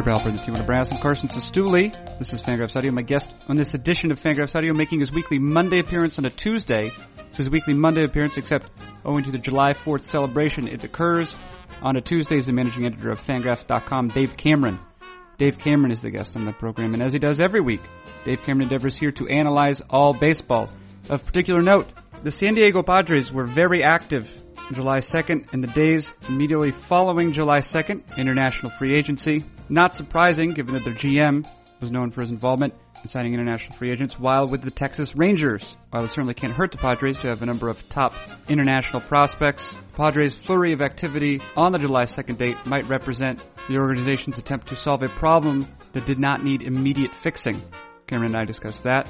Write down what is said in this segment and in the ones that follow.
Kurt Balper, the T1 Brass, and Carson Cistulli. This is Fangraphs Audio. My guest on this edition of Fangraphs Audio making his weekly Monday appearance on a Tuesday. It's his weekly Monday appearance, except owing to the July 4th celebration, it occurs on a Tuesday as the managing editor of Fangraphs.com, Dave Cameron. Dave Cameron is the guest on the program, and as he does every week, Dave Cameron endeavors here to analyze all baseball. Of particular note, the San Diego Padres were very active July 2nd and the days immediately following July 2nd, international free agency. Not surprising given that their GM was known for his involvement in signing international free agents while with the Texas Rangers. While it certainly can't hurt the Padres to have a number of top international prospects, Padres' flurry of activity on the July 2nd date might represent the organization's attempt to solve a problem that did not need immediate fixing. Cameron and I discussed that.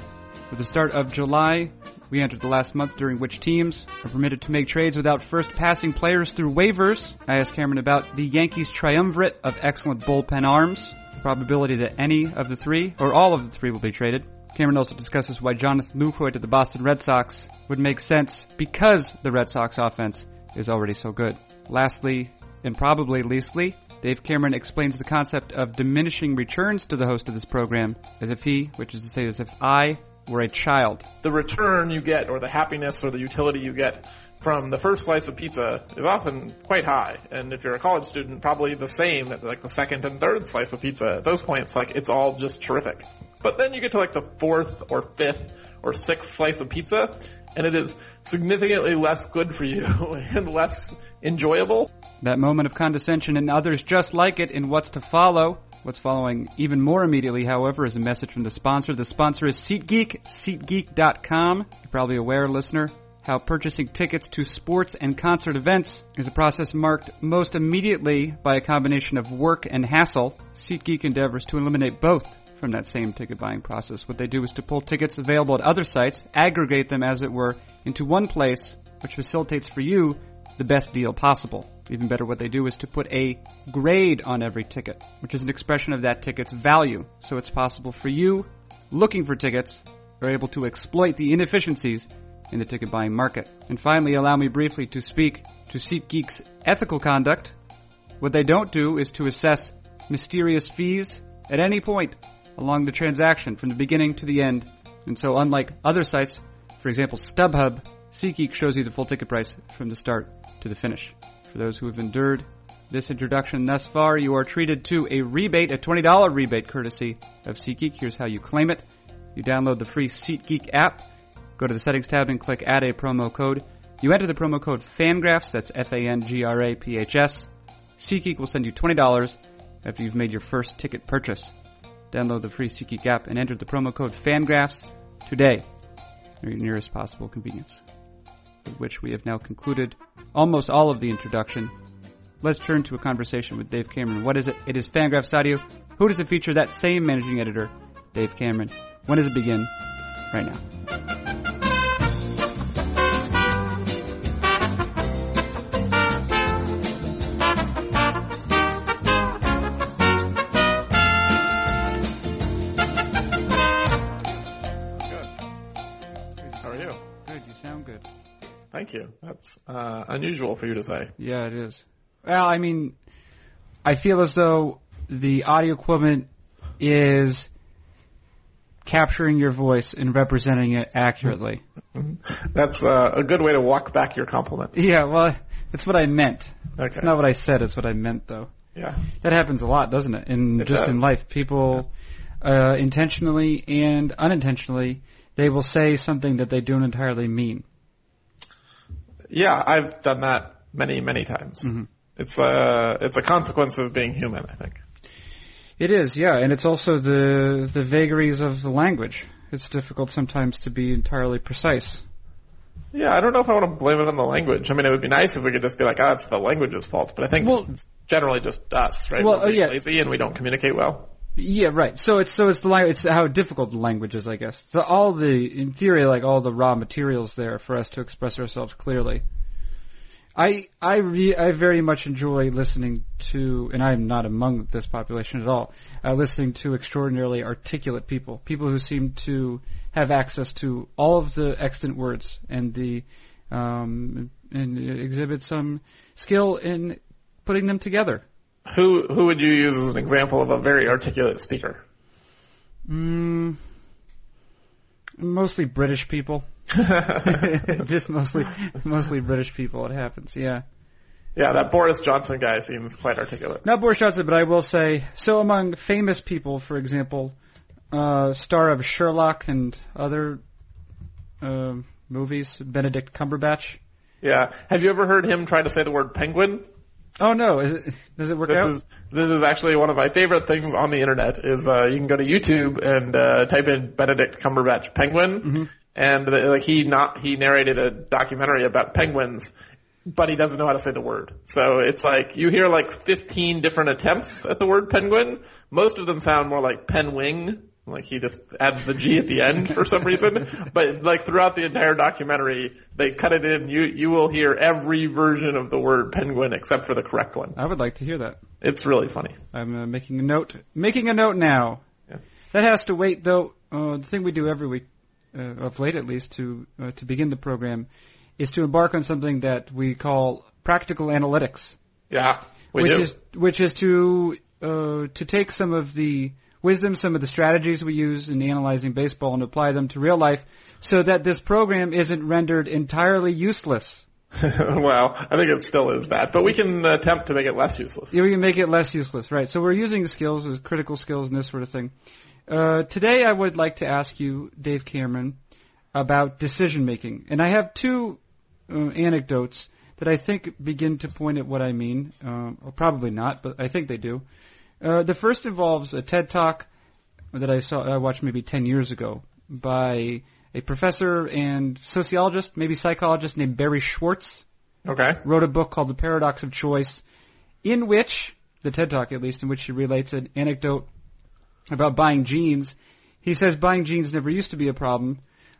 With the start of July, we entered the last month during which teams are permitted to make trades without first passing players through waivers. I asked Cameron about the Yankees' triumvirate of excellent bullpen arms, the probability that any of the three, or all of the three, will be traded. Cameron also discusses why Jonathan Lucroy to the Boston Red Sox would make sense because the Red Sox offense is already so good. Lastly, and probably leastly, Dave Cameron explains the concept of diminishing returns to the host of this program as if he, which is to say as if I, were a child. The return you get, or the happiness or the utility you get from the first slice of pizza is often quite high. And if you're a college student, probably the same at like the second and third slice of pizza. At those points, like it's all just terrific. But then you get to like the fourth or fifth or sixth slice of pizza, and it is significantly less good for you and less enjoyable. That moment of condescension and others just like it in what's to follow. What's following even more immediately, however, is a message from the sponsor. The sponsor is SeatGeek, SeatGeek.com. You're probably aware, listener, how purchasing tickets to sports and concert events is a process marked most immediately by a combination of work and hassle. SeatGeek endeavors to eliminate both from that same ticket buying process. What they do is to pull tickets available at other sites, aggregate them as it were, into one place, which facilitates for you the best deal possible. Even better, what they do is to put a grade on every ticket, which is an expression of that ticket's value. So it's possible for you, looking for tickets, are able to exploit the inefficiencies in the ticket buying market. And finally, allow me briefly to speak to SeatGeek's ethical conduct. What they don't do is to assess mysterious fees at any point along the transaction from the beginning to the end. And so unlike other sites, for example StubHub, SeatGeek shows you the full ticket price from the start to the finish. For those who have endured this introduction thus far, you are treated to a rebate, a $20 rebate courtesy of SeatGeek. Here's how you claim it. You download the free SeatGeek app, go to the settings tab and click add a promo code. You enter the promo code FANGRAPHS, that's F-A-N-G-R-A-P-H-S. SeatGeek will send you $20 after you've made your first ticket purchase. Download the free SeatGeek app and enter the promo code FANGRAPHS today at your nearest possible convenience with which we have now concluded almost all of the introduction. Let's turn to a conversation with Dave Cameron. What is it? It is Fangraphs Audio. Who does it feature? That same managing editor, Dave Cameron. When does it begin? Right now. Thank you. That's uh, unusual for you to say. Yeah, it is. Well, I mean, I feel as though the audio equipment is capturing your voice and representing it accurately. That's uh, a good way to walk back your compliment. Yeah, well, that's what I meant. Okay. It's not what I said, it's what I meant though. Yeah. That happens a lot, doesn't it? In It just in life, people uh, intentionally and unintentionally they will say something that they don't entirely mean. Yeah, I've done that many, many times. Mm-hmm. It's a it's a consequence of being human, I think. It is, yeah, and it's also the the vagaries of the language. It's difficult sometimes to be entirely precise. Yeah, I don't know if I want to blame it on the language. I mean, it would be nice if we could just be like, ah, it's the language's fault. But I think Well- it's generally just us, right? Well, We're uh, yeah. lazy and we don't communicate well. Yeah, right. So it's so it's the language. It's how difficult the language is, I guess. So all the, in theory, like all the raw materials there for us to express ourselves clearly. I I re, I very much enjoy listening to, and I'm not among this population at all. Uh, listening to extraordinarily articulate people, people who seem to have access to all of the extant words and the um, and exhibit some skill in putting them together. Who who would you use as an example of a very articulate speaker? Mm, mostly British people. Just mostly, mostly British people. It happens. Yeah. Yeah, that Boris Johnson guy seems quite articulate. Not Boris Johnson, but I will say so. Among famous people, for example, uh, star of Sherlock and other uh, movies, Benedict Cumberbatch. Yeah. Have you ever heard him try to say the word penguin? Oh no! Is it, does it work This out? is this is actually one of my favorite things on the internet. Is uh, you can go to YouTube and uh, type in Benedict Cumberbatch penguin, and uh, like he not he narrated a documentary about penguins, but he doesn't know how to say the word. So it's like you hear like 15 different attempts at the word penguin. Most of them sound more like penwing. Like he just adds the G at the end for some reason. But like throughout the entire documentary, they cut it in. You you will hear every version of the word penguin except for the correct one. I would like to hear that. It's really funny. I'm uh, making a note. Making a note now. Yeah. That has to wait, though. Uh, the thing we do every week, uh, of late at least, to uh, to begin the program, is to embark on something that we call practical analytics, Yeah, we which do. is which is to uh, to take some of the wisdom, some of the strategies we use in analyzing baseball, and apply them to real life, so that this program isn't rendered entirely useless. well, I think it still is that, but we can attempt to make it less useless. Yeah, we can make it less useless, right? So we're using the skills as critical skills and this sort of thing. Uh, today I would like to ask you, Dave Cameron, about decision making. And I have two uh, anecdotes that I think begin to point at what I mean. Um, or probably not, but I think they do. Uh, the first involves a TED Talk that I saw, I watched maybe 10 years ago by a professor and sociologist, maybe psychologist named Barry Schwartz Okay. wrote a book called The Paradox of Choice, in which, the TED Talk at least, in which he relates an anecdote about buying jeans. He says buying jeans never used to be a problem,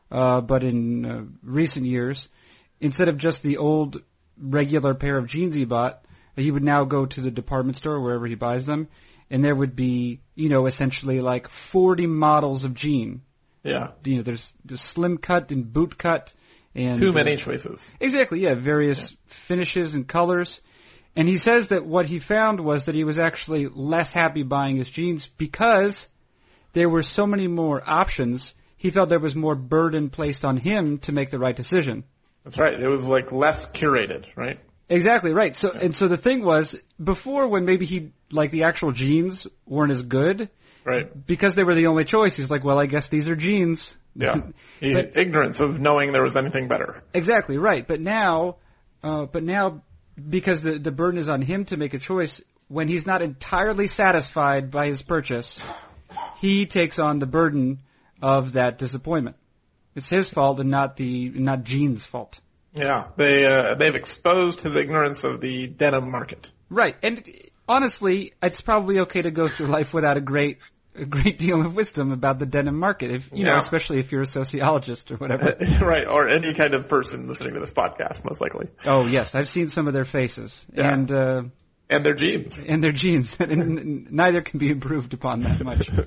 uh, but in uh, recent years, instead of just the old regular pair of jeans he bought, he would now go to the department store wherever he buys them, and there would be, you know, essentially like 40 models of jean. Yeah. You know, there's the slim cut and boot cut, and Too uh, many choices. Exactly, yeah, various finishes and colors. And he says that what he found was that he was actually less happy buying his jeans because there were so many more options. He felt there was more burden placed on him to make the right decision. That's right. It was like less curated, right? Exactly right. So and so the thing was before when maybe he like the actual jeans weren't as good Right. because they were the only choice. He's like, well, I guess these are jeans. Yeah. But- ignorance of knowing there was anything better. Exactly right. But now, uh, but now, because the the burden is on him to make a choice, when he's not entirely satisfied by his purchase, he takes on the burden of that disappointment. It's his fault and not the not Gene's fault. Yeah. They uh, they've exposed his ignorance of the denim market. Right. And honestly, it's probably okay to go through life without a great a great deal of wisdom about the denim market, if you know, especially if you're a sociologist or whatever. right. Or any kind of person listening to this podcast, most likely. oh yes, I've seen some of their faces, Yeah. and uh, And their jeans. and their genes, and neither can be improved upon that much.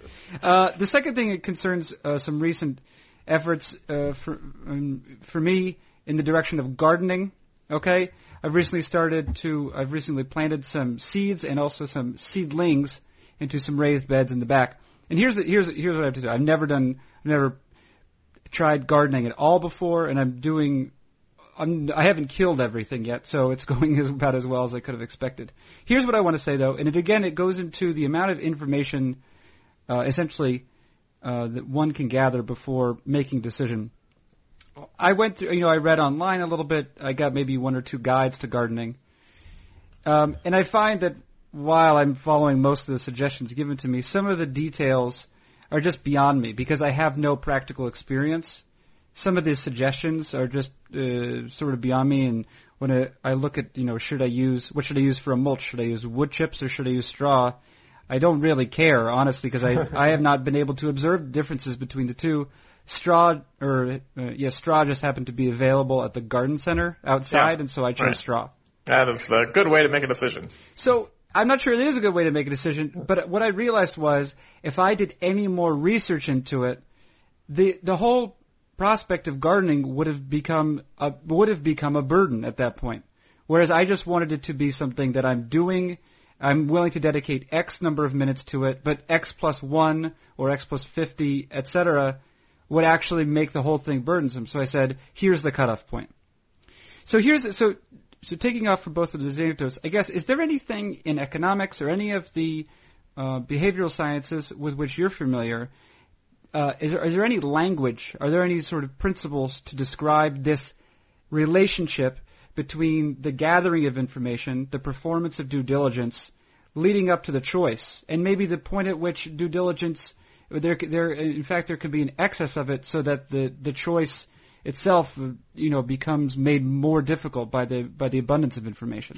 Uh, the second thing it concerns uh, some recent efforts uh, for um, for me in the direction of gardening. Okay, I've recently started to I've recently planted some seeds and also some seedlings into some raised beds in the back. And here's the, here's here's what I have to do. I've never done I've never tried gardening at all before, and I'm doing I'm, I haven't killed everything yet, so it's going as, about as well as I could have expected. Here's what I want to say though, and it again it goes into the amount of information, uh, essentially, uh, that one can gather before making decision. I went through, you know, I read online a little bit. I got maybe one or two guides to gardening, um, and I find that while I'm following most of the suggestions given to me, some of the details are just beyond me because I have no practical experience some of the suggestions are just uh, sort of beyond me. And when I, I look at, you know, should I use what should I use for a mulch? Should I use wood chips or should I use straw? I don't really care, honestly, because I I have not been able to observe the differences between the two. Straw or uh, yeah, straw just happened to be available at the garden center outside, Yeah. and so I chose Right. straw. That is a good way to make a decision. So I'm not sure it is a good way to make a decision, but what I realized was if I did any more research into it, the the whole prospect of gardening would have become a, would have become a burden at that point. Whereas I just wanted it to be something that I'm doing I'm willing to dedicate X number of minutes to it, but X plus one or X plus 50, etc., would actually make the whole thing burdensome. So I said, here's the cutoff point. So here's so so taking off from both of the examples, I guess is there anything in economics or any of the uh, behavioral sciences with which you're familiar? Uh, is, there, is there any language? Are there any sort of principles to describe this relationship between the gathering of information, the performance of due diligence, leading up to the choice, and maybe the point at which due diligence, there, there, in fact, there could be an excess of it, so that the the choice itself, you know, becomes made more difficult by the by the abundance of information.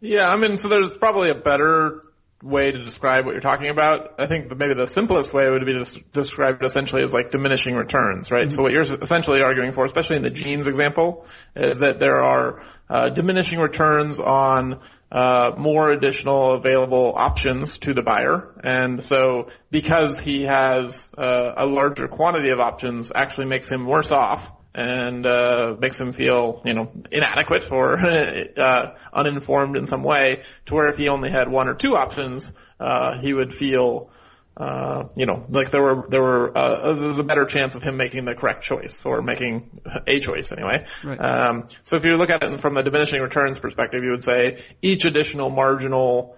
Yeah, I mean, so there's probably a better way to describe what you're talking about. I think maybe the simplest way would be to describe it essentially as like diminishing returns, right? Mm-hmm. So what you're essentially arguing for, especially in the jeans example, is that there are uh, diminishing returns on uh, more additional available options to the buyer. And so because he has uh, a larger quantity of options actually makes him worse off and uh, makes him feel, you know, inadequate or uh, uninformed in some way. To where if he only had one or two options, uh, he would feel, uh, you know, like there were there were uh, there was a better chance of him making the correct choice or making a choice anyway. Right. Um, so if you look at it from a diminishing returns perspective, you would say each additional marginal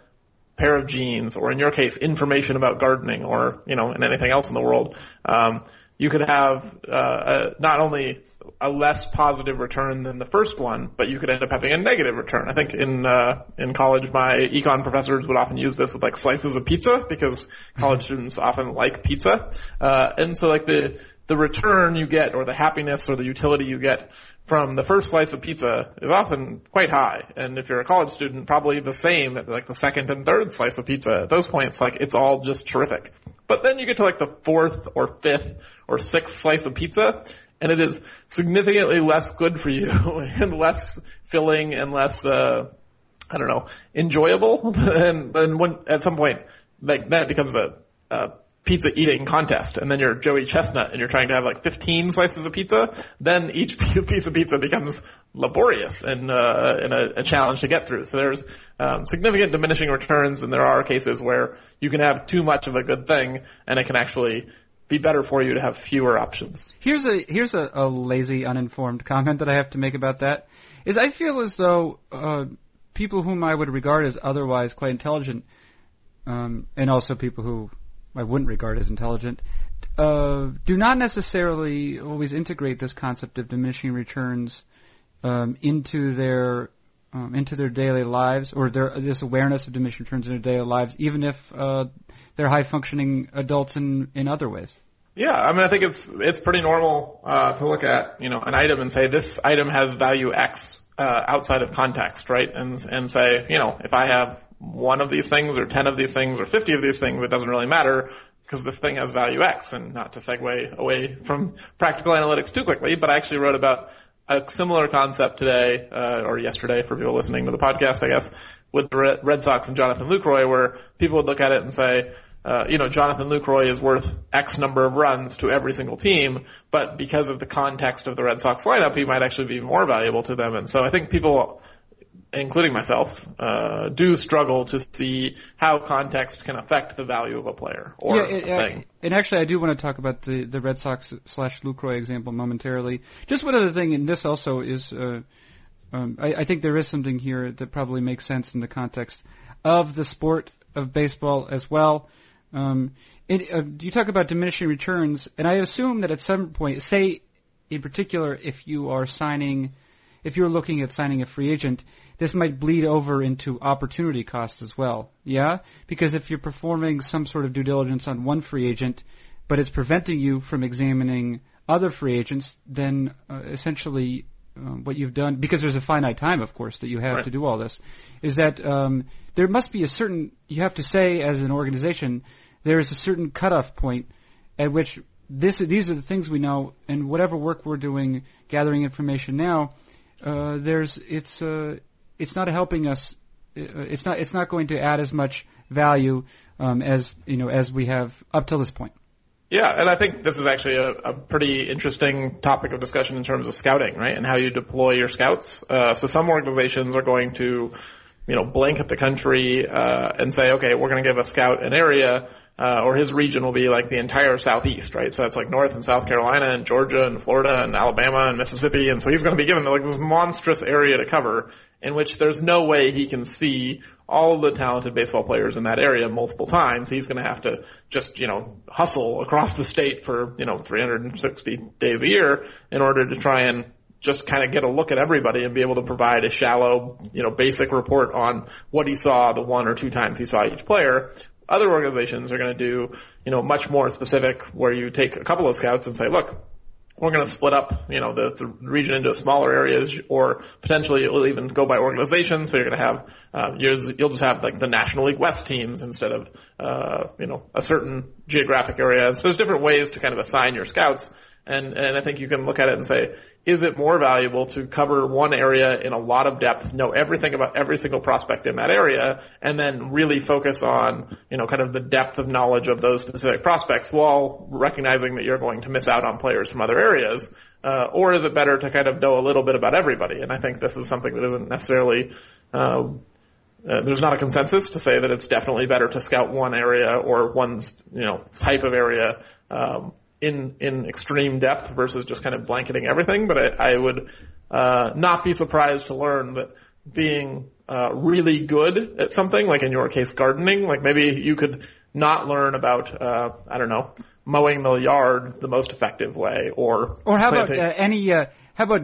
pair of jeans, or in your case, information about gardening, or you know, and anything else in the world. Um, you could have uh, a, not only a less positive return than the first one, but you could end up having a negative return. I think in uh, in college, my econ professors would often use this with like slices of pizza because college students often like pizza, uh, and so like the the return you get or the happiness or the utility you get from the first slice of pizza is often quite high. And if you're a college student, probably the same at like the second and third slice of pizza. At those points, like it's all just terrific. But then you get to like the fourth or fifth or sixth slice of pizza, and it is significantly less good for you and less filling and less, uh, I don't know, enjoyable. and then when at some point, like then it becomes a, a pizza eating contest, and then you're Joey Chestnut and you're trying to have like 15 slices of pizza. Then each piece of pizza becomes laborious and uh, and a, a challenge to get through. So there's um, significant diminishing returns, and there are cases where you can have too much of a good thing, and it can actually be better for you to have fewer options. Here's a here's a, a lazy, uninformed comment that I have to make about that. Is I feel as though uh, people whom I would regard as otherwise quite intelligent, um, and also people who I wouldn't regard as intelligent, uh, do not necessarily always integrate this concept of diminishing returns um, into their um, into their daily lives or their this awareness of diminishing returns in their daily lives, even if uh, they're high functioning adults in in other ways. Yeah, I mean, I think it's it's pretty normal uh, to look at you know an item and say this item has value X uh, outside of context, right? And and say you know if I have one of these things or ten of these things or fifty of these things, it doesn't really matter because this thing has value X. And not to segue away from practical analytics too quickly, but I actually wrote about a similar concept today uh, or yesterday for people listening to the podcast, I guess, with the Red Sox and Jonathan Lucroy, where people would look at it and say, uh, you know, Jonathan Lucroy is worth X number of runs to every single team, but because of the context of the Red Sox lineup, he might actually be more valuable to them. And so I think people, including myself, uh, do struggle to see how context can affect the value of a player or yeah, it, a thing. and actually, I do want to talk about the, the Red Sox slash Lucroy example momentarily. Just one other thing, and this also is, uh, um, I, I think there is something here that probably makes sense in the context of the sport of baseball as well. Um, it, uh, you talk about diminishing returns, and I assume that at some point, say in particular, if you are signing, if you're looking at signing a free agent, this might bleed over into opportunity costs as well. Yeah, because if you're performing some sort of due diligence on one free agent, but it's preventing you from examining other free agents, then uh, essentially uh, what you've done, because there's a finite time, of course, that you have right. to do all this, is that um, there must be a certain, you have to say as an organization, there is a certain cutoff point at which this, these are the things we know, and whatever work we're doing, gathering information now, uh, there's, it's, uh, it's not helping us, uh, it's not, it's not going to add as much value um, as, you know, as we have up till this point. Yeah, and I think this is actually a, a, pretty interesting topic of discussion in terms of scouting, right? And how you deploy your scouts. Uh, so some organizations are going to you know, blanket the country, uh, and say, okay, we're going to give a scout an area, uh, or his region will be like the entire southeast, right? So that's like North and South Carolina and Georgia and Florida and Alabama and Mississippi. And so he's going to be given like this monstrous area to cover in which there's no way he can see all the talented baseball players in that area multiple times. He's going to have to just, you know, hustle across the state for, you know, 360 days a year in order to try and just kind of get a look at everybody and be able to provide a shallow, you know, basic report on what he saw the one or two times he saw each player. Other organizations are going to do, you know, much more specific where you take a couple of scouts and say, look, we're going to split up, you know, the, the region into smaller areas, or potentially it'll even go by organization. So you're going to have, um, you'll just have like the National League West teams instead of, uh, you know, a certain geographic area. So there's different ways to kind of assign your scouts. And, and I think you can look at it and say, is it more valuable to cover one area in a lot of depth, know everything about every single prospect in that area, and then really focus on, you know, kind of the depth of knowledge of those specific prospects while recognizing that you're going to miss out on players from other areas? Uh, or is it better to kind of know a little bit about everybody? And I think this is something that isn't necessarily, uh, uh, there's not a consensus to say that it's definitely better to scout one area or one, you know, type of area. Um, in in extreme depth versus just kind of blanketing everything. But I, I would uh, not be surprised to learn that being uh, really good at something, like in your case, gardening, like maybe you could not learn about uh, I don't know mowing the yard the most effective way, or or how planting. about uh, any uh, how about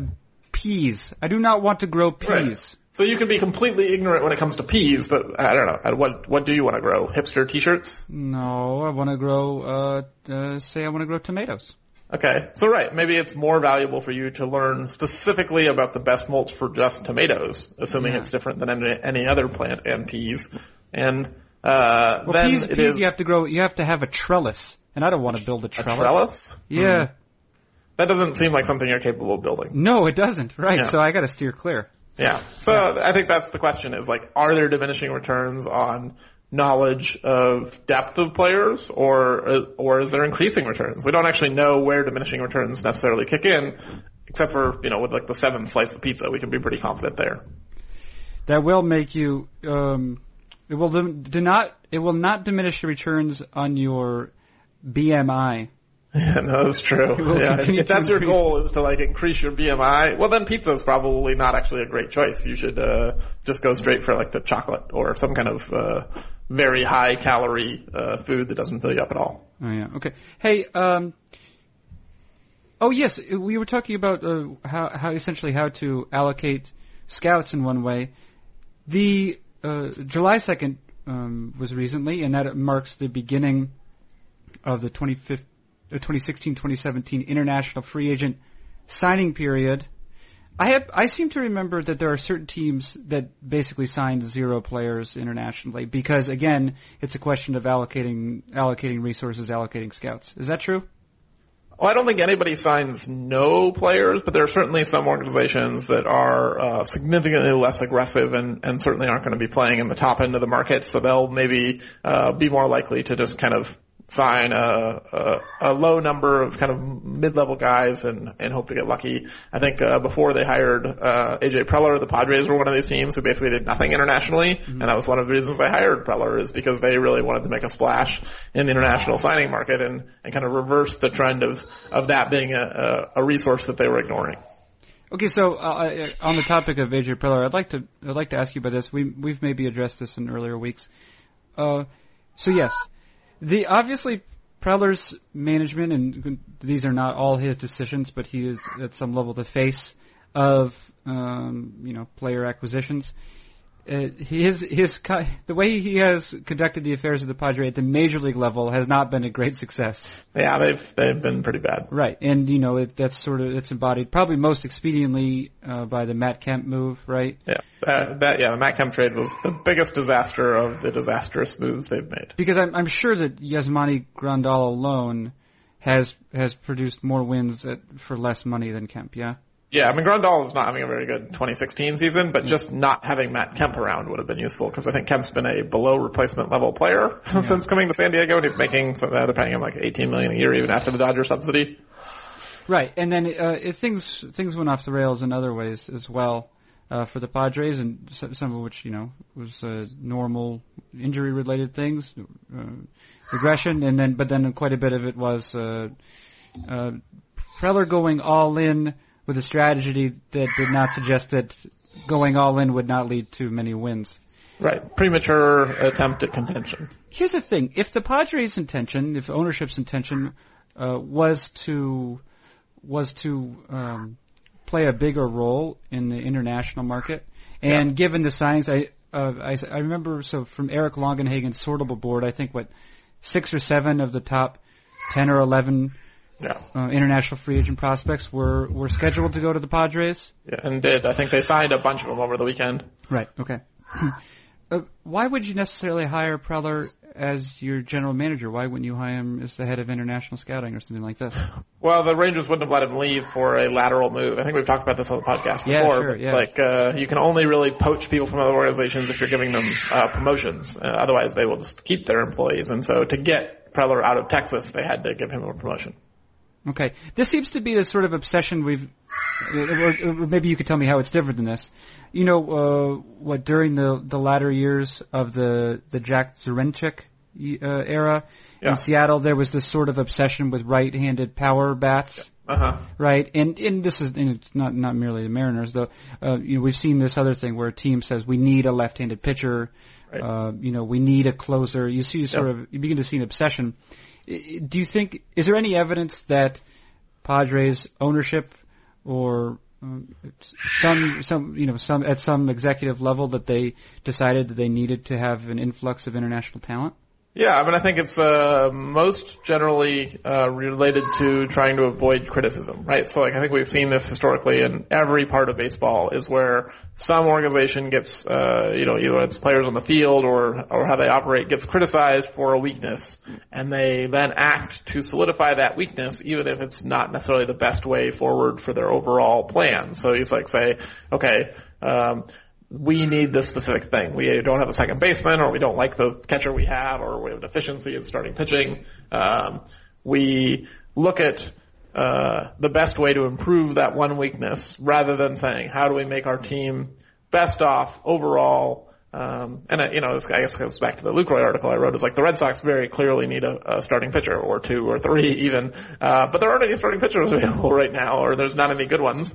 peas? I do not want to grow peas. Right. So you can be completely ignorant when it comes to peas, but I don't know. What what do you want to grow? Hipster t-shirts? No, I want to grow. Uh, uh, say I want to grow tomatoes. Okay, so right, maybe it's more valuable for you to learn specifically about the best mulch for just tomatoes, assuming yeah. it's different than any, any other plant and peas. And uh, well, then peas, peas is, you have to grow. You have to have a trellis, and I don't want to build a trellis. A trellis? Yeah. Hmm. That doesn't seem like something you're capable of building. No, it doesn't. Right. Yeah. So I got to steer clear. Yeah. So yeah. I think that's the question is like, are there diminishing returns on knowledge of depth of players or, or is there increasing returns? We don't actually know where diminishing returns necessarily kick in, except for, you know, with like the seventh slice of pizza, we can be pretty confident there. That will make you, um, it will do not, it will not diminish the returns on your BMI Yeah, no, that's true. Yeah, if that's your goal is to like increase your BMI, well then pizza is probably not actually a great choice. You should uh, just go straight for like the chocolate or some kind of uh, very high calorie uh, food that doesn't fill you up at all. Oh yeah. Okay. Hey. Um, oh yes, we were talking about uh, how how essentially how to allocate scouts in one way. The uh, July second um, was recently, and that marks the beginning of the 25th 2016-2017 international free agent signing period. I have I seem to remember that there are certain teams that basically signed zero players internationally because again, it's a question of allocating allocating resources, allocating scouts. Is that true? Well, I don't think anybody signs no players, but there are certainly some organizations that are uh, significantly less aggressive and, and certainly aren't going to be playing in the top end of the market. So they'll maybe uh, be more likely to just kind of sign a, a, a low number of kind of mid-level guys and, and hope to get lucky. I think uh, before they hired uh, AJ Preller, the Padres were one of these teams who basically did nothing internationally, mm-hmm. and that was one of the reasons they hired Preller is because they really wanted to make a splash in the international signing market and, and kind of reverse the trend of of that being a, a, a resource that they were ignoring. Okay, so uh, uh on the topic of AJ Preller, I'd like to I'd like to ask you about this. We we've maybe addressed this in earlier weeks. Uh, so yes the obviously Preller's management, and these are not all his decisions, but he is at some level the face of um, you know player acquisitions uh, his his the way he has conducted the affairs of the Padre at the major league level has not been a great success. Yeah, they've they've been pretty bad. Right, and you know it, that's sort of it's embodied probably most expediently uh, by the Matt Kemp move, right? Yeah, uh, that yeah, the Matt Kemp trade was the biggest disaster of the disastrous moves they've made. Because I'm I'm sure that Yasmani Grandal alone has has produced more wins at, for less money than Kemp. Yeah. Yeah, I mean Grandal is not having a very good 2016 season, but just not having Matt Kemp around would have been useful because I think Kemp's been a below replacement level player yeah. since coming to San Diego, and he's making so they're paying him like 18 million a year even after the Dodger subsidy. Right, and then uh, it, things things went off the rails in other ways as well. uh, for the Padres, and some, some of which you know was uh, normal injury-related things, uh, regression, and then but then quite a bit of it was uh, uh, Preller going all in with a strategy that did not suggest that going all in would not lead to many wins. Right. Premature attempt at contention. Here's the thing. If the Padres' intention, if ownership's intention, uh, was to, was to, um, play a bigger role in the international market, and yeah. given the signs, I, uh, I, I remember, so from Eric Longenhagen's sortable board, I think what, six or seven of the top 10 or 11 yeah, Uh, international free agent prospects were, were scheduled to go to the Padres. Yeah, and did. I think they signed a bunch of them over the weekend. Right, okay. uh, why would you necessarily hire Preller as your general manager? Why wouldn't you hire him as the head of international scouting or something like this? Well, the Rangers wouldn't have let him leave for a lateral move. I think we've talked about this on the podcast before. Yeah, sure, yeah. Like, uh, you can only really poach people from other organizations if you're giving them uh, promotions. Uh, otherwise, they will just keep their employees. And so to get Preller out of Texas, they had to give him a promotion. Okay. This seems to be the sort of obsession we've, or, or maybe you could tell me how it's different than this. You know, uh, what during the the latter years of the the Jack Zduriencik uh, era Yeah. in Seattle, there was this sort of obsession with right-handed power bats. Uh huh. Right, and and this is and it's not not merely the Mariners though. Uh, you know, we've seen this other thing where a team says we need a left-handed pitcher. Right. Uh, you know, we need a closer. You see, sort Yep. of, you begin to see an obsession. Do you think is there any evidence that Padres ownership or um, some some you know some at some executive level that they decided that they needed to have an influx of international talent? Yeah, I mean, I think it's uh, most generally uh, related to trying to avoid criticism, right? So, like, I think we've seen this historically in every part of baseball is where some organization gets, uh, you know, either its players on the field or or how they operate gets criticized for a weakness, and they then act to solidify that weakness, even if it's not necessarily the best way forward for their overall plan. So it's like say, okay. Um, we need this specific thing. We don't have a second baseman, or we don't like the catcher we have, or we have deficiency in starting pitching. Um, we look at uh, the best way to improve that one weakness, rather than saying how do we make our team best off overall. Um, and uh, you know, I guess it goes back to the Lucroy article I wrote. Is like the Red Sox very clearly need a, a starting pitcher, or two, or three, even. Uh, but there aren't any starting pitchers available right now, or there's not any good ones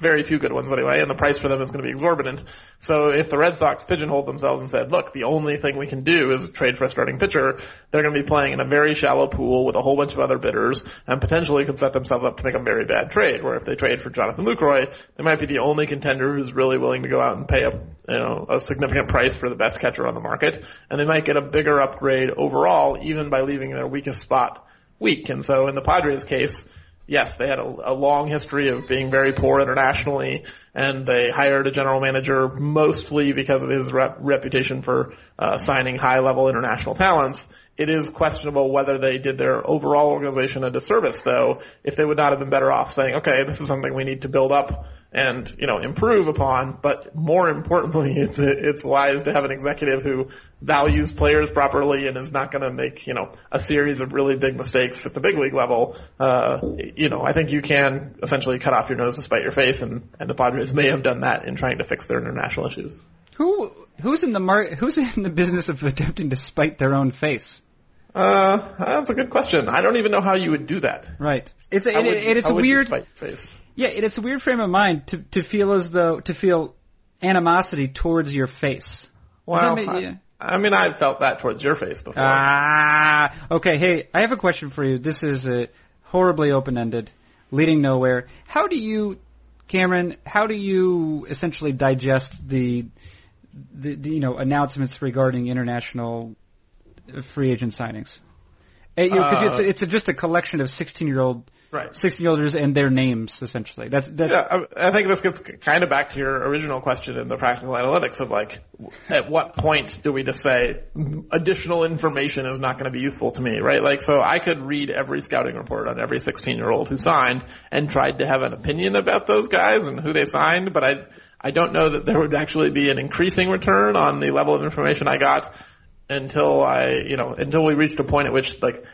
very few good ones anyway, and the price for them is going to be exorbitant. So if the Red Sox pigeonholed themselves and said, look, the only thing we can do is trade for a starting pitcher, they're going to be playing in a very shallow pool with a whole bunch of other bidders and potentially could set themselves up to make a very bad trade, where if they trade for Jonathan Lucroy, they might be the only contender who's really willing to go out and pay a, you know, a significant price for the best catcher on the market, and they might get a bigger upgrade overall, even by leaving their weakest spot weak. And so in the Padres case, yes, they had a, a long history of being very poor internationally, and they hired a general manager mostly because of his rep- reputation for uh, signing high-level international talents. It is questionable whether they did their overall organization a disservice, though, if they would not have been better off saying, okay, this is something we need to build up and, you know, improve upon, but more importantly, it's, it's wise to have an executive who values players properly and is not going to make, you know, a series of really big mistakes at the big league level. Uh, you know, I think you can essentially cut off your nose to spite your face and, and the Padres may have done that in trying to fix their international issues. Who who's in the mar- who's in the business of attempting to spite their own face? Uh, that's a good question. I don't even know how you would do that. Right. It's a, it, would- it, it's a weird face. Yeah. It, it's a weird frame of mind to to feel as though to feel animosity towards your face. Well, that make- I, I mean, I've felt that towards your face before. Ah, okay. Hey, I have a question for you. This is uh, horribly open-ended, leading nowhere. How do you, Cameron? How do you essentially digest the, the, the you know announcements regarding international free agent signings? Because Uh, it's it's a, just a collection of sixteen-year-old right. sixteen-year-olders and their names essentially. That's that's Yeah, I, I think this gets kind of back to your original question in the practical analytics of like, at what point do we just say additional information is not going to be useful to me, right? Like, so I could read every scouting report on every 16 year old who signed and tried to have an opinion about those guys and who they signed, but I, I don't know that there would actually be an increasing return on the level of information I got until I, you know, until we reached a point at which like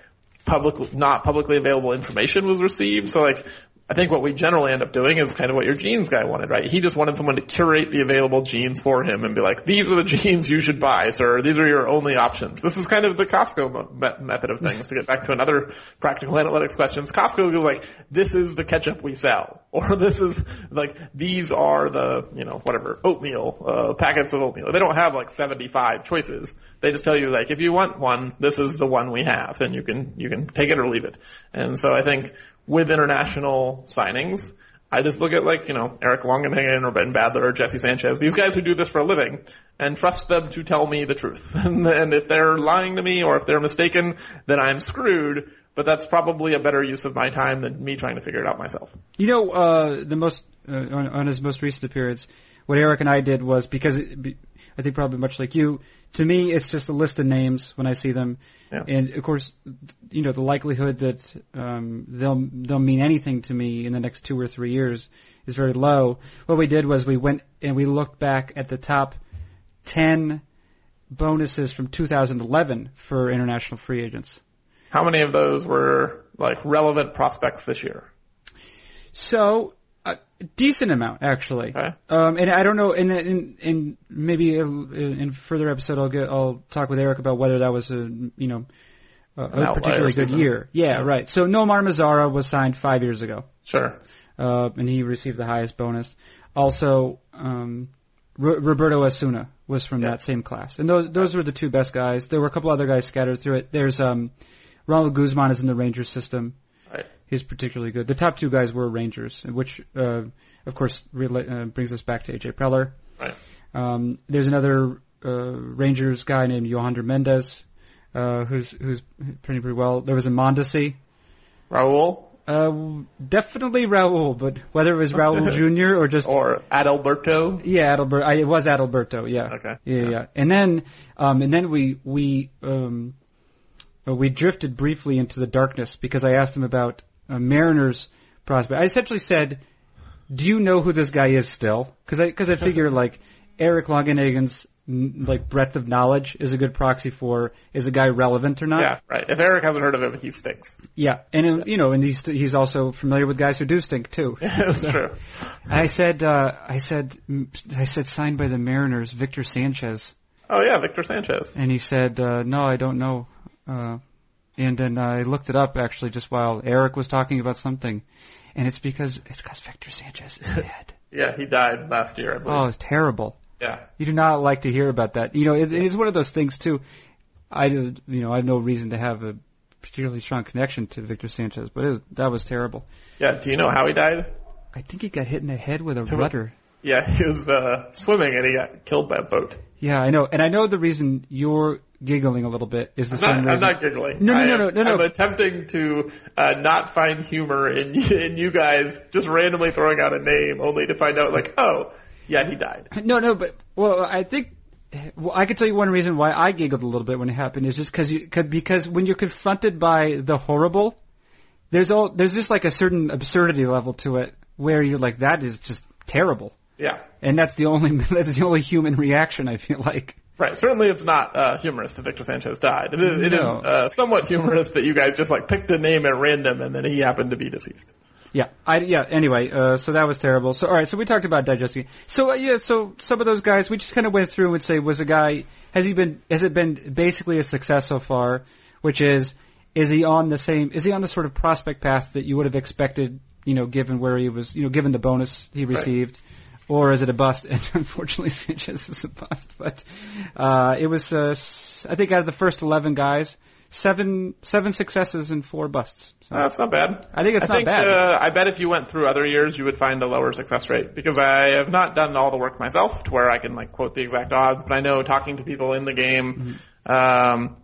public, not publicly available information was received. So like, I think what we generally end up doing is kind of what your jeans guy wanted, right? He just wanted someone to curate the available jeans for him and be like, these are the jeans you should buy, sir. These are your only options. This is kind of the Costco me- method of things to get back to another practical analytics questions. Costco will be like, this is the ketchup we sell. Or this is like, these are the, you know, whatever, oatmeal, uh, packets of oatmeal. They don't have like 75 choices. They just tell you like, if you want one, this is the one we have and you can, you can take it or leave it. And so I think with international signings, I just look at like, you know, Eric Longenhagen or Ben Badler or Jesse Sanchez, these guys who do this for a living, and trust them to tell me the truth. and if they're lying to me or if they're mistaken, then I'm screwed, but that's probably a better use of my time than me trying to figure it out myself. You know, uh, the most, uh, on, on his most recent appearance, what Eric and I did was because it, I think probably much like you, to me it's just a list of names when I see them, Yeah. and of course, you know the likelihood that um, they'll they'll mean anything to me in the next two or three years is very low. What we did was we went and we looked back at the top ten bonuses from 2011 for international free agents. How many of those were like relevant prospects this year? So decent amount actually. Okay. Um, and I don't know, in in, in maybe in, in further episode I'll get I'll talk with Eric about whether that was a you know a, a particularly good year. Yeah, right. So Nomar Mazara was signed five years ago, Sure. uh, and he received the highest bonus. Also, um, Ro- Roberto Osuna was from Yeah. that same class, and those those were the two best guys. There were a couple other guys scattered through it. There's um, Ronald Guzman is in the Rangers system. Right. He's particularly good. The top two guys were Rangers, which uh, of course rela- uh, brings us back to AJ Preller. Right. Um, there's another uh, Rangers guy named Johander Mendez, uh, who's who's pretty pretty well. There was a Mondesi. Raul Uh, definitely Raul, but whether it was Raul Jr. or just or Adalberto. yeah, Adalberto. I, it was Adalberto. Yeah. Okay. Yeah, yeah. And then, um, and then we we um, we drifted briefly into the darkness because I asked him about uh, Mariners prospect. I essentially said, "Do you know who this guy is still?" Because I because I figure like Eric Longenhagen's mm, like breadth of knowledge is a good proxy for is a guy relevant or not. Yeah, right. If Eric hasn't heard of him, he stinks. Yeah, and uh, you know, and he's he's also familiar with guys who do stink too. That's true. I said, uh, I said, mm, I said signed by the Mariners, Victor Sanchez. Oh yeah, Victor Sanchez. And he said, uh, no, I don't know. Uh, and then I looked it up actually just while Eric was talking about something. And it's because, it's because Victor Sanchez is dead. Yeah, he died last year, I believe. oh, it's terrible. Yeah. You do not like to hear about that. You know, it, it is one of those things too. I, do- you know, I have no reason to have a particularly strong connection to Victor Sanchez, but it was, that was terrible. Yeah. Do you know how he died? I think he got hit in the head with a rudder. Yeah, he was uh, swimming and he got killed by a boat. Yeah, I know. And I know the reason you're giggling a little bit is the same not, reason. I'm not giggling. No, no, no, no, no, no. I'm attempting to uh, not find humor in in you guys just randomly throwing out a name only to find out like, oh, yeah, he died. No, no, but well, I think well, I can tell you one reason why I giggled a little bit when it happened is just because you because when you're confronted by the horrible, there's all there's just like a certain absurdity level to it where you're like that is just terrible, Yeah. and that's the only that's the only human reaction I feel like. Right. Certainly, it's not uh, humorous that Victor Sanchez died. It is, it is uh, somewhat humorous that you guys just like picked a name at random and then he happened to be deceased. Yeah, I yeah. Anyway, uh, so that was terrible. So all right, so we talked about digesting. So uh, yeah, so some of those guys we just kind of went through and would say was a guy has he been has it been basically a success so far? Which is is he on the same is he on the sort of prospect path that you would have expected? You know, given where he was, you know, given the bonus he received, or is it a bust? And unfortunately, Sanchez is a bust. But uh, it was uh, s- I think out of the first eleven guys, seven seven successes and four busts. So Uh, that's not bad. I think it's I not think, bad. Uh, I bet if you went through other years, you would find a lower success rate because I have not done all the work myself to where I can like quote the exact odds, but I know talking to people in the game, Mm-hmm. um,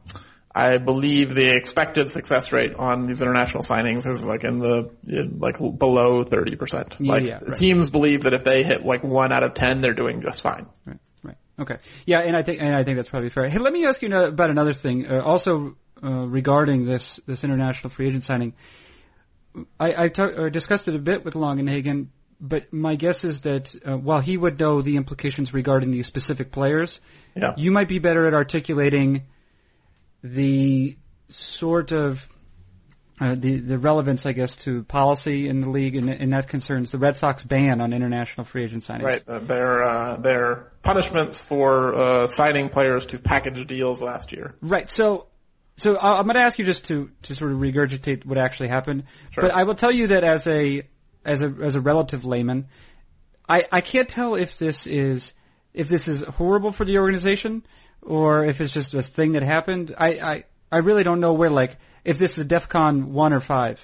I believe the expected success rate on these international signings is like in the in, like below thirty percent. Yeah, Like yeah, right. teams believe that if they hit like one out of ten, they're doing just fine. Right. Right. Okay. Yeah, and I think and I think that's probably fair. Hey, let me ask you about another thing. Uh, also uh, regarding this this international free agent signing, I, I talk, uh, discussed it a bit with Longenhagen, but my guess is that uh, while he would know the implications regarding these specific players, Yeah. you might be better at articulating the sort of uh, the the relevance, I guess, to policy in the league, and, and that concerns the Red Sox ban on international free agent signings. Right. Uh, their uh, their punishments for uh, signing players to package deals last year. Right. So. So I'm going to ask you just to, to sort of regurgitate what actually happened, Sure. but I will tell you that as a as a as a relative layman, I I can't tell if this is if this is horrible for the organization or if it's just a thing that happened. I I I really don't know where like if this is DefCon one or five.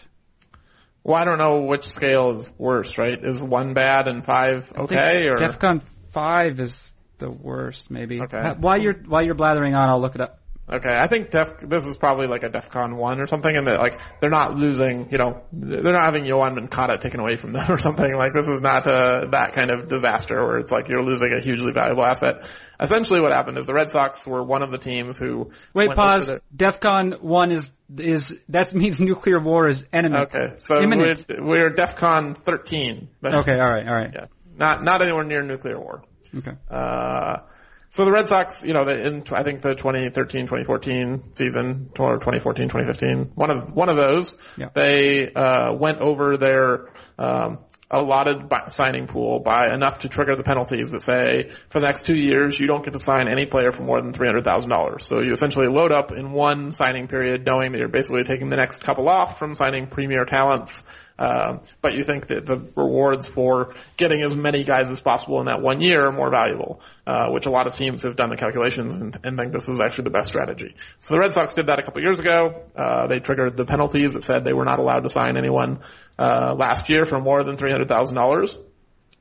Well, I don't know which scale is worse. Right? Is one bad and five I think okay? Or DefCon five is the worst, maybe. Okay. While you're while you're blathering on, I'll look it up. Okay, I think Def this is probably like a DefCon one or something, and that like they're not losing, you know, they're not having Yoan Moncada taken away from them or something. Like this is not uh, that kind of disaster where it's like you're losing a hugely valuable asset. Essentially, what happened is the Red Sox were one of the teams who Wait, went up to pause. their- DefCon one is is that means nuclear war is enemy. Okay, so Imminent. we're, we're DefCon 13. But, Okay, all right, all right. Yeah, not not anywhere near nuclear war. Okay. Uh, so the Red Sox, you know, in I think the 2013, 2014 season, or 2014, 2015, one of one of those, Yeah. they uh, went over their um, allotted signing pool by enough to trigger the penalties that say for the next two years you don't get to sign any player for more than three hundred thousand dollars. So you essentially load up in one signing period, knowing that you're basically taking the next couple off from signing premier talents. Um, but you think that the rewards for getting as many guys as possible in that one year are more valuable, uh, which a lot of teams have done the calculations and, and think this is actually the best strategy. So the Red Sox did that a couple years ago. Uh, they triggered the penalties that said they were not allowed to sign anyone uh, last year for more than three hundred thousand dollars.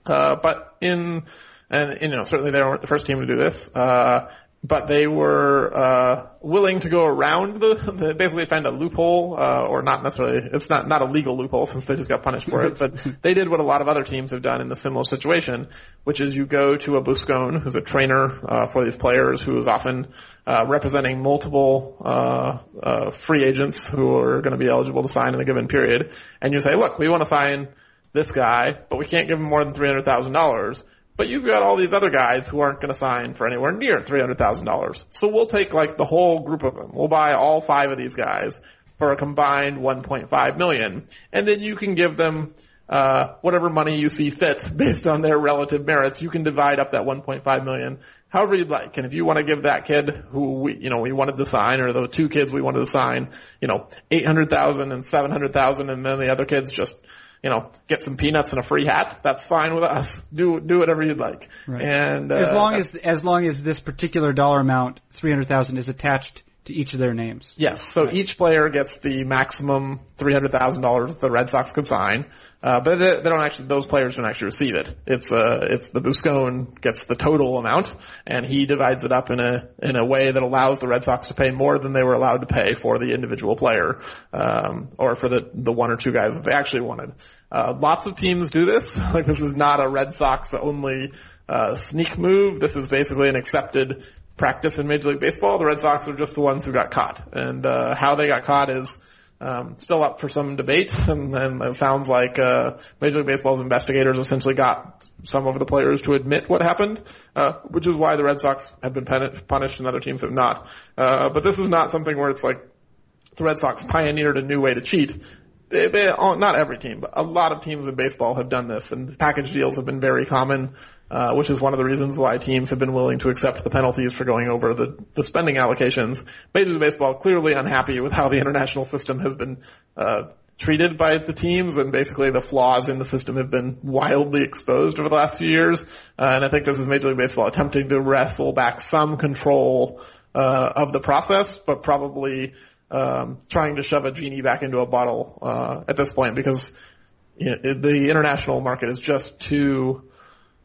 Uh, but in, and you know, certainly they weren't the first team to do this. Uh, but they were uh, willing to go around the, basically find a loophole, uh, or not necessarily. It's not not a legal loophole since they just got punished for it. But they did what a lot of other teams have done in a similar situation, which is you go to a Buscone, who's a trainer uh, for these players, who is often uh, representing multiple uh, uh, free agents who are going to be eligible to sign in a given period, and you say, look, we want to sign this guy, but we can't give him more than three hundred thousand dollars. But you've got all these other guys who aren't going to sign for anywhere near three hundred thousand dollars. So we'll take like the whole group of them. We'll buy all five of these guys for a combined one point five million, and then you can give them uh, whatever money you see fit based on their relative merits. You can divide up that one point five million however you'd like. And if you want to give that kid who we, you know, we wanted to sign, or the two kids we wanted to sign, you know, eight hundred thousand and seven hundred thousand, and then the other kids just you know, get some peanuts and a free hat. That's fine with us. Do do whatever you'd like. Right. And uh, as long as as long as this particular dollar amount, three hundred thousand, is attached to each of their names. yes, so each player gets the maximum three hundred thousand dollars the Red Sox could sign. Uh, but they, don't actually; those players don't actually receive it. It's uh, it's the Buscone gets the total amount, and he divides it up in a in a way that allows the Red Sox to pay more than they were allowed to pay for the individual player, um, or for the the one or two guys that they actually wanted. Uh, lots of teams do this. Like this is not a Red Sox only uh, sneak move. This is basically an accepted practice in Major League Baseball. The Red Sox are just the ones who got caught, and uh, how they got caught is um, still up for some debate. And, and it sounds like uh, Major League Baseball's investigators essentially got some of the players to admit what happened, uh, which is why the Red Sox have been punished and other teams have not. Uh, but this is not something where it's like the Red Sox pioneered a new way to cheat. They, oh, not every team, but a lot of teams in baseball have done this, and package deals have been very common, uh, which is one of the reasons why teams have been willing to accept the penalties for going over the, the spending allocations. Major League Baseball clearly unhappy with how the international system has been uh, treated by the teams, and basically the flaws in the system have been wildly exposed over the last few years. Uh, and I think this is Major League Baseball attempting to wrestle back some control uh, of the process, but probably um, trying to shove a genie back into a bottle uh, at this point because you know, the international market is just too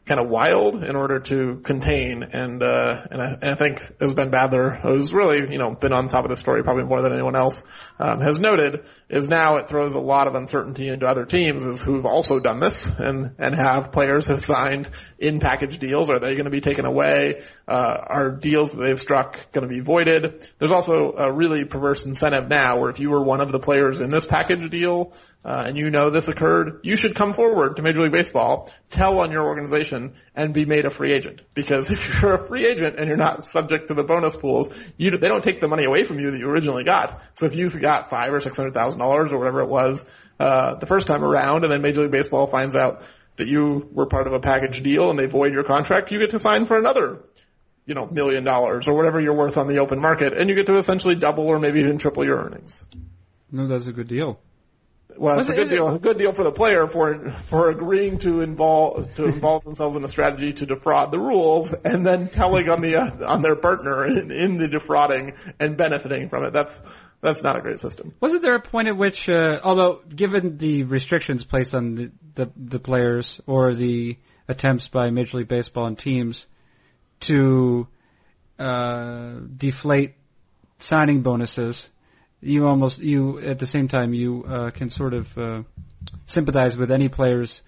kind of wild in order to contain. And uh, and, I, and I think as Ben Badler, who's really you know been on top of the story probably more than anyone else, um, has noted, is now it throws a lot of uncertainty into other teams is who've also done this and and have players have signed in package deals. Are they going to be taken away? Uh, are deals that they've struck going to be voided? There's also a really perverse incentive now where if you were one of the players in this package deal, uh, and you know this occurred, you should come forward to Major League Baseball, tell on your organization, and be made a free agent. Because if you're a free agent and you're not subject to the bonus pools, you they don't take the money away from you that you originally got. So if you've got five or six hundred thousand dollars or whatever it was uh, the first time around, and then Major League Baseball finds out that you were part of a package deal and they void your contract, you get to sign for another you know, million dollars or whatever you're worth on the open market, and you get to essentially double or maybe even triple your earnings. No, that's a good deal. Well, it's a good deal. A good deal for the player for for agreeing to involve to involve themselves in a strategy to defraud the rules, and then telling on the uh, on their partner in, in the defrauding and benefiting from it. That's that's not a great system. Wasn't there a point at which, uh, although given the restrictions placed on the, the the players or the attempts by Major League Baseball and teams to uh, deflate signing bonuses you almost you at the same time you uh, can sort of uh, sympathize with any player's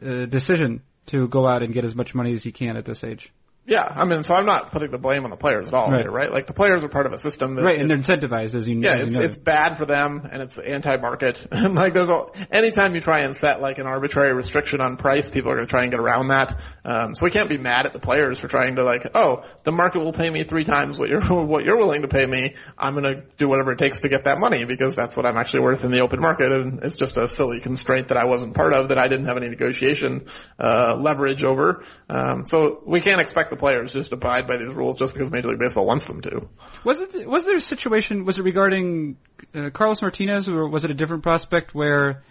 uh, decision to go out and get as much money as he can at this age. Yeah, I mean, so I'm not putting the blame on the players at all Right. here, right? Like the players are part of a system. That Right, and they're incentivized as you know. yeah, as you it's know. it's bad for them and it's anti-market. And like there's a anytime you try and set like an arbitrary restriction on price, people are going to try and get around that. Um, so we can't be mad at the players for trying to like, oh, the market will pay me three times what you're what you're willing to pay me. I'm going to do whatever it takes to get that money because that's what I'm actually worth in the open market. And it's just a silly constraint that I wasn't part of that I didn't have any negotiation uh, leverage over. Um, so we can't expect the players just abide by these rules just because Major League Baseball wants them to. Was it was there a situation? Was it regarding uh, Carlos Martinez, or was it a different prospect where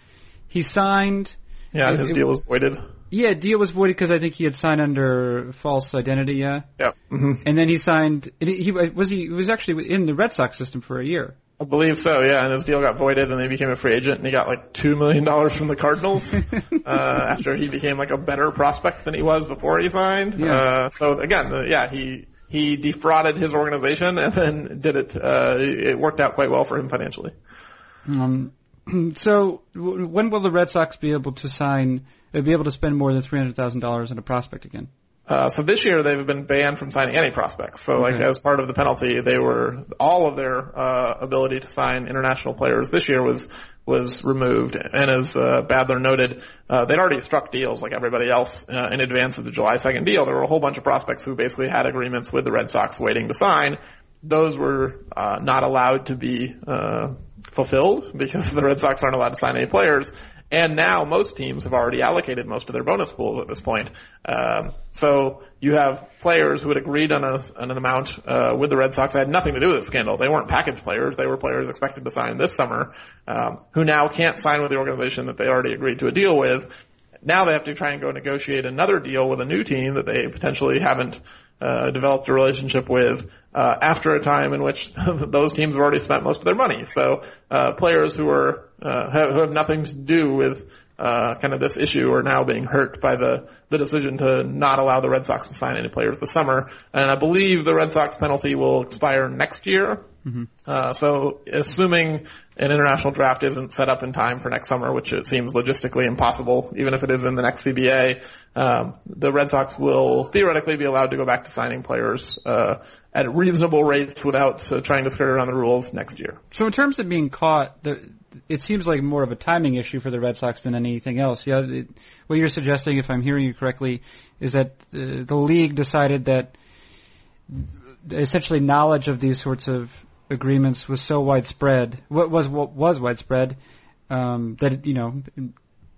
he signed? Yeah, It- his it- deal was voided. Yeah, deal was voided because I think he had signed under false identity. Yeah, Yep. hmm and then he signed. He, he was he was actually in the Red Sox system for a year. I believe so, yeah. And his deal got voided, and they became a free agent, and he got like two million dollars from the Cardinals uh, after he became like a better prospect than he was before he signed. Yeah. Uh, so again, the, yeah, he he defrauded his organization and then did it. Uh, it worked out quite well for him financially. Um, so w- when will the Red Sox be able to sign? uh, Be able to spend more than three hundred thousand dollars on a prospect again? Uh, so this year they've been banned from signing any prospects. So like Okay. as part of the penalty, they were all of their uh, ability to sign international players this year was was removed. And as uh, Badler noted, uh, they'd already struck deals like everybody else uh, in advance of the July 2nd deal. There were a whole bunch of prospects who basically had agreements with the Red Sox waiting to sign. Those were uh, not allowed to be uh, fulfilled because the Red Sox aren't allowed to sign any players. And now most teams have already allocated most of their bonus pools at this point. Um, so you have players who had agreed on, a, on an amount uh, with the Red Sox that had nothing to do with the scandal. They weren't package players. They were players expected to sign this summer um, who now can't sign with the organization that they already agreed to a deal with. Now they have to try and go negotiate another deal with a new team that they potentially haven't uh, developed a relationship with uh, after a time in which those teams have already spent most of their money. So uh, players who are uh, have, who have nothing to do with uh, kind of this issue are now being hurt by the the decision to not allow the Red Sox to sign any players this summer. And I believe the Red Sox penalty will expire next year. Uh, so assuming an international draft isn't set up in time for next summer, which it seems logistically impossible, even if it is in the next CBA, um, the Red Sox will theoretically be allowed to go back to signing players uh, at reasonable rates without uh, trying to skirt around the rules next year. So in terms of being caught, the, it seems like more of a timing issue for the Red Sox than anything else. Yeah, it, what you're suggesting, if I'm hearing you correctly, is that uh, the league decided that essentially knowledge of these sorts of agreements was so widespread, what was what was widespread, um, that you know,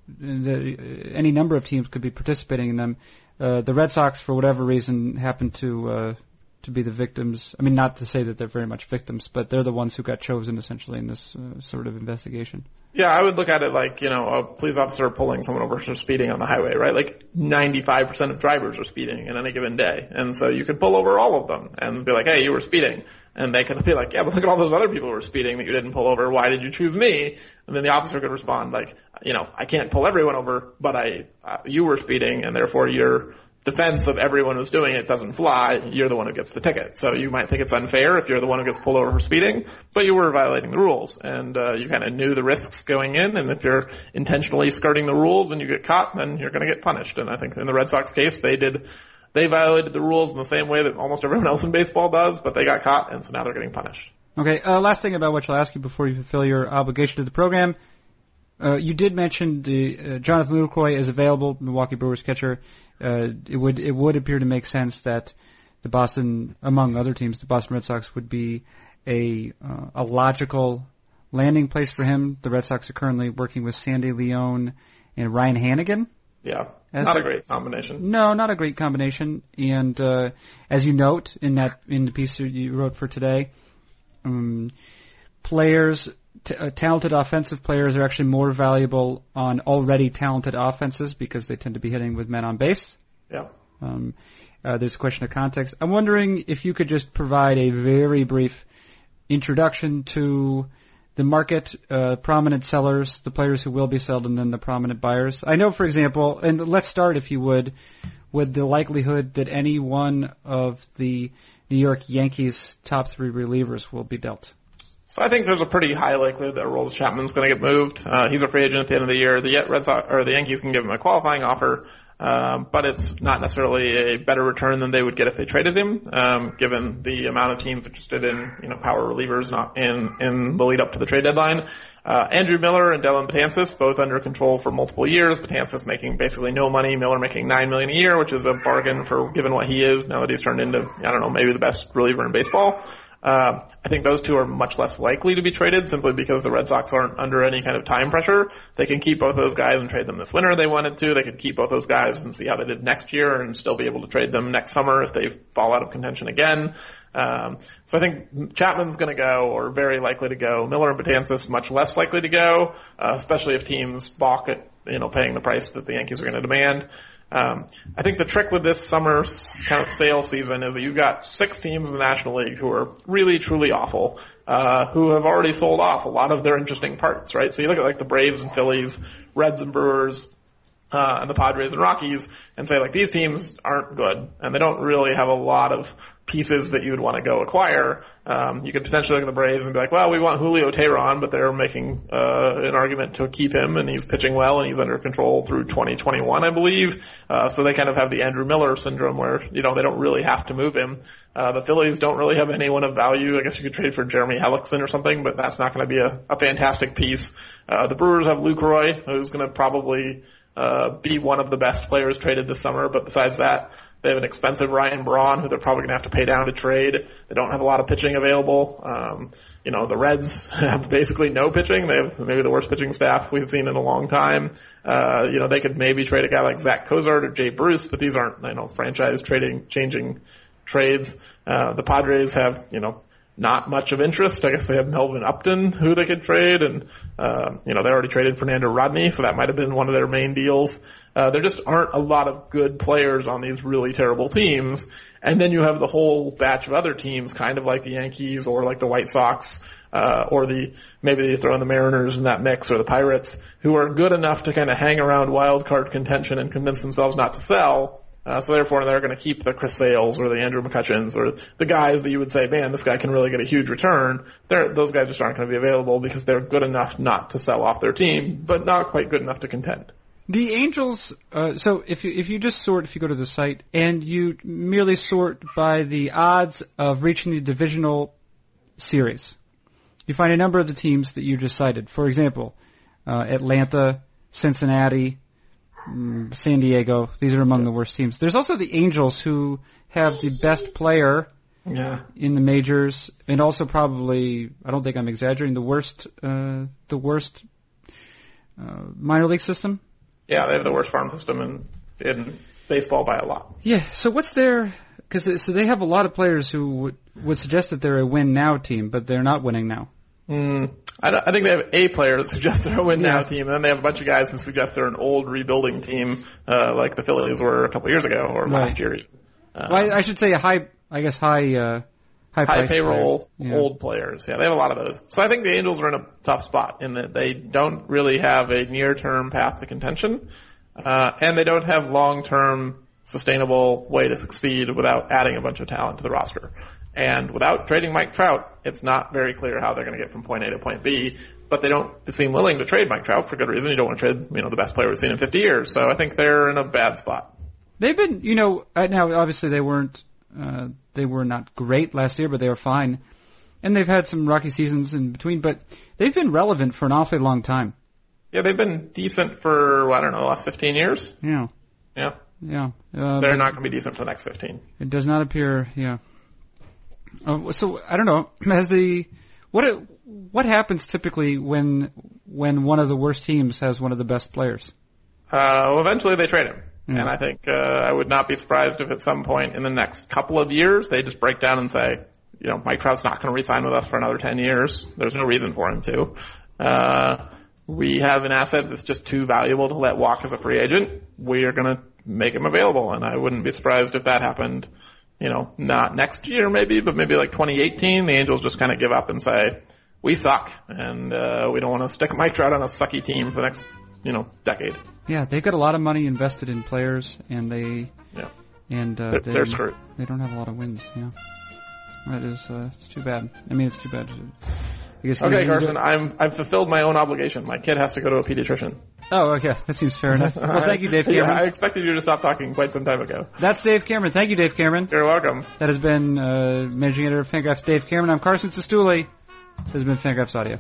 the, any number of teams could be participating in them. Uh, the Red Sox, for whatever reason, happened to uh, to be the victims. I mean, not to say that they're very much victims, but they're the ones who got chosen essentially in this uh, sort of investigation. Yeah, I would look at it like, you know, a police officer pulling someone over for speeding on the highway, right? Like 95% of drivers are speeding in any given day. And so you could pull over all of them and be like, hey, you were speeding. And they could be like, yeah, but look at all those other people who were speeding that you didn't pull over. Why did you choose me? And then the officer could respond like, you know, I can't pull everyone over, but I, uh, you were speeding and therefore your defense of everyone who's doing it doesn't fly. You're the one who gets the ticket. So you might think it's unfair if you're the one who gets pulled over for speeding, but you were violating the rules and, uh, you kind of knew the risks going in. And if you're intentionally skirting the rules and you get caught, then you're going to get punished. And I think in the Red Sox case, they did, they violated the rules in the same way that almost everyone else in baseball does, but they got caught and so now they're getting punished. Okay, uh, last thing about which I'll ask you before you fulfill your obligation to the program. Uh, you did mention the uh, Jonathan Lucroy is available, Milwaukee Brewers catcher. Uh, it would it would appear to make sense that the Boston, among other teams, the Boston Red Sox would be a uh, a logical landing place for him. The Red Sox are currently working with Sandy Leon and Ryan Hanigan. Yeah, As not a great combination. No, not a great combination. And uh, as you note in that in the piece you wrote for today, um, players, t- uh, talented offensive players, are actually more valuable on already talented offenses because they tend to be hitting with men on base. Yeah. Um, uh, there's a question of context. I'm wondering if you could just provide a very brief introduction to the market, uh, prominent sellers, the players who will be sold, and then the prominent buyers. I know, for example, and let's start, if you would, with the likelihood that any one of the New York Yankees' top three relievers will be dealt. So I think there's a pretty high likelihood that Aroldis Chapman's going to get moved. Uh, he's a free agent at the end of the year. The Red Sox or the Yankees can give him a qualifying offer, um, but it's not necessarily a better return than they would get if they traded him, um, given the amount of teams interested in you know power relievers not in in the lead up to the trade deadline. Uh, Andrew Miller and Dellin Betances both under control for multiple years. Betances making basically no money. Miller making nine million a year, which is a bargain for given what he is now that he's turned into I don't know maybe the best reliever in baseball. Um, I think those two are much less likely to be traded simply because the Red Sox aren't under any kind of time pressure. They can keep both those guys and trade them this winter if they wanted to. They could keep both those guys and see how they did next year and still be able to trade them next summer if they fall out of contention again. Um, so I think Chapman's going to go, or very likely to go. Miller and Betances much less likely to go, uh, especially if teams balk at you know paying the price that the Yankees are going to demand. Um, I think the trick with this summer kind of sale season is that you've got six teams in the National League who are really truly awful, uh, who have already sold off a lot of their interesting parts, right? So you look at like the Braves and Phillies, Reds and Brewers, uh, and the Padres and Rockies and say like these teams aren't good and they don't really have a lot of pieces that you would want to go acquire. Um, you could potentially look at the Braves and be like, well, we want Julio Teheran, but they're making uh, an argument to keep him, and he's pitching well, and he's under control through 2021, I believe. Uh, so they kind of have the Andrew Miller syndrome, where you know they don't really have to move him. Uh, the Phillies don't really have anyone of value. I guess you could trade for Jeremy Hellickson or something, but that's not going to be a, a fantastic piece. Uh, the Brewers have Lucroy, who's going to probably uh, be one of the best players traded this summer, but besides that, they have an expensive Ryan Braun who they're probably going to have to pay down to trade. They don't have a lot of pitching available. Um, you know, the Reds have basically no pitching. They have maybe the worst pitching staff we've seen in a long time. Uh, you know, they could maybe trade a guy like Zach Cozart or Jay Bruce, but these aren't, you know, franchise trading, changing trades. Uh, the Padres have, you know, not much of interest. I guess they have Melvin Upton who they could trade and, uh, you know, they already traded Fernando Rodney, so that might have been one of their main deals. Uh, there just aren't a lot of good players on these really terrible teams. And then you have the whole batch of other teams, kind of like the Yankees or like the White Sox, uh, or the, maybe they throw in the Mariners in that mix or the Pirates, who are good enough to kind of hang around wild card contention and convince themselves not to sell. Uh, so therefore they're going to keep the Chris Sales or the Andrew McCutchens or the guys that you would say, man, this guy can really get a huge return. They're, those guys just aren't going to be available because they're good enough not to sell off their team, but not quite good enough to contend. The Angels. Uh, so if you if you just sort, if you go to the site and you merely sort by the odds of reaching the divisional series, you find a number of the teams that you just cited. For example, uh, Atlanta, Cincinnati, San Diego. These are among the worst teams. There's also the Angels who have the best player Yeah. in the majors, and also probably I don't think I'm exaggerating the worst uh, the worst uh, minor league system. Yeah, they have the worst farm system in, in baseball by a lot. Yeah. So what's their? Because so they have a lot of players who would would suggest that they're a win now team, but they're not winning now. Mm, I, I think they have a player that suggests they're a win now Yeah. team, and then they have a bunch of guys who suggest they're an old rebuilding team, uh, like the Phillies were a couple years ago or Right. last year. Uh, well, I, I should say a high. I guess high. Uh, high, high payroll, player. Yeah. old players. Yeah, they have a lot of those. So I think the Angels are in a tough spot in that they don't really have a near-term path to contention, uh, and they don't have long-term sustainable way to succeed without adding a bunch of talent to the roster. And without trading Mike Trout, it's not very clear how they're going to get from point A to point B. But they don't seem willing to trade Mike Trout for good reason. You don't want to trade, you know, the best player we've seen in 50 years. So I think they're in a bad spot. They've been, you know, uh, now obviously they weren't, uh, they were not great last year, but they were fine. And they've had some rocky seasons in between, but they've been relevant for an awfully long time. Yeah, they've been decent for I don't know the last 15 years. Yeah, Yeah, yeah. Uh, they're not going to be decent for the next 15. It does not appear. Yeah. Uh, so I don't know. Has the what what happens typically when when one of the worst teams has one of the best players? Uh, well, eventually they trade him. Yeah. And I think, uh, I would not be surprised if at some point in the next couple of years they just break down and say, you know, Mike Trout's not going to resign with us for another 10 years. There's no reason for him to. Uh, we have an asset that's just too valuable to let walk as a free agent. We are going to make him available. And I wouldn't be surprised if that happened, you know, not next year maybe, but maybe like 2018. The Angels just kind of give up and say, we suck and, uh, we don't want to stick Mike Trout on a sucky team for the next, you know, decade. Yeah, they've got a lot of money invested in players, and they Yeah. and uh, They're, they, they're screwed. They don't have a lot of wins. Yeah, that is uh, it's too bad. I mean, it's too bad. Okay, Carson, I'm I've fulfilled my own obligation. My kid has to go to a pediatrician. Oh, okay, that seems fair enough. Well, thank you, Dave yeah, I expected you to stop talking quite some time ago. That's Dave Cameron. Thank you, Dave Cameron. You're welcome. That has been uh, managing editor of Fangraphs, Dave Cameron. I'm Carson Cistulli. This has been Fangraphs Audio.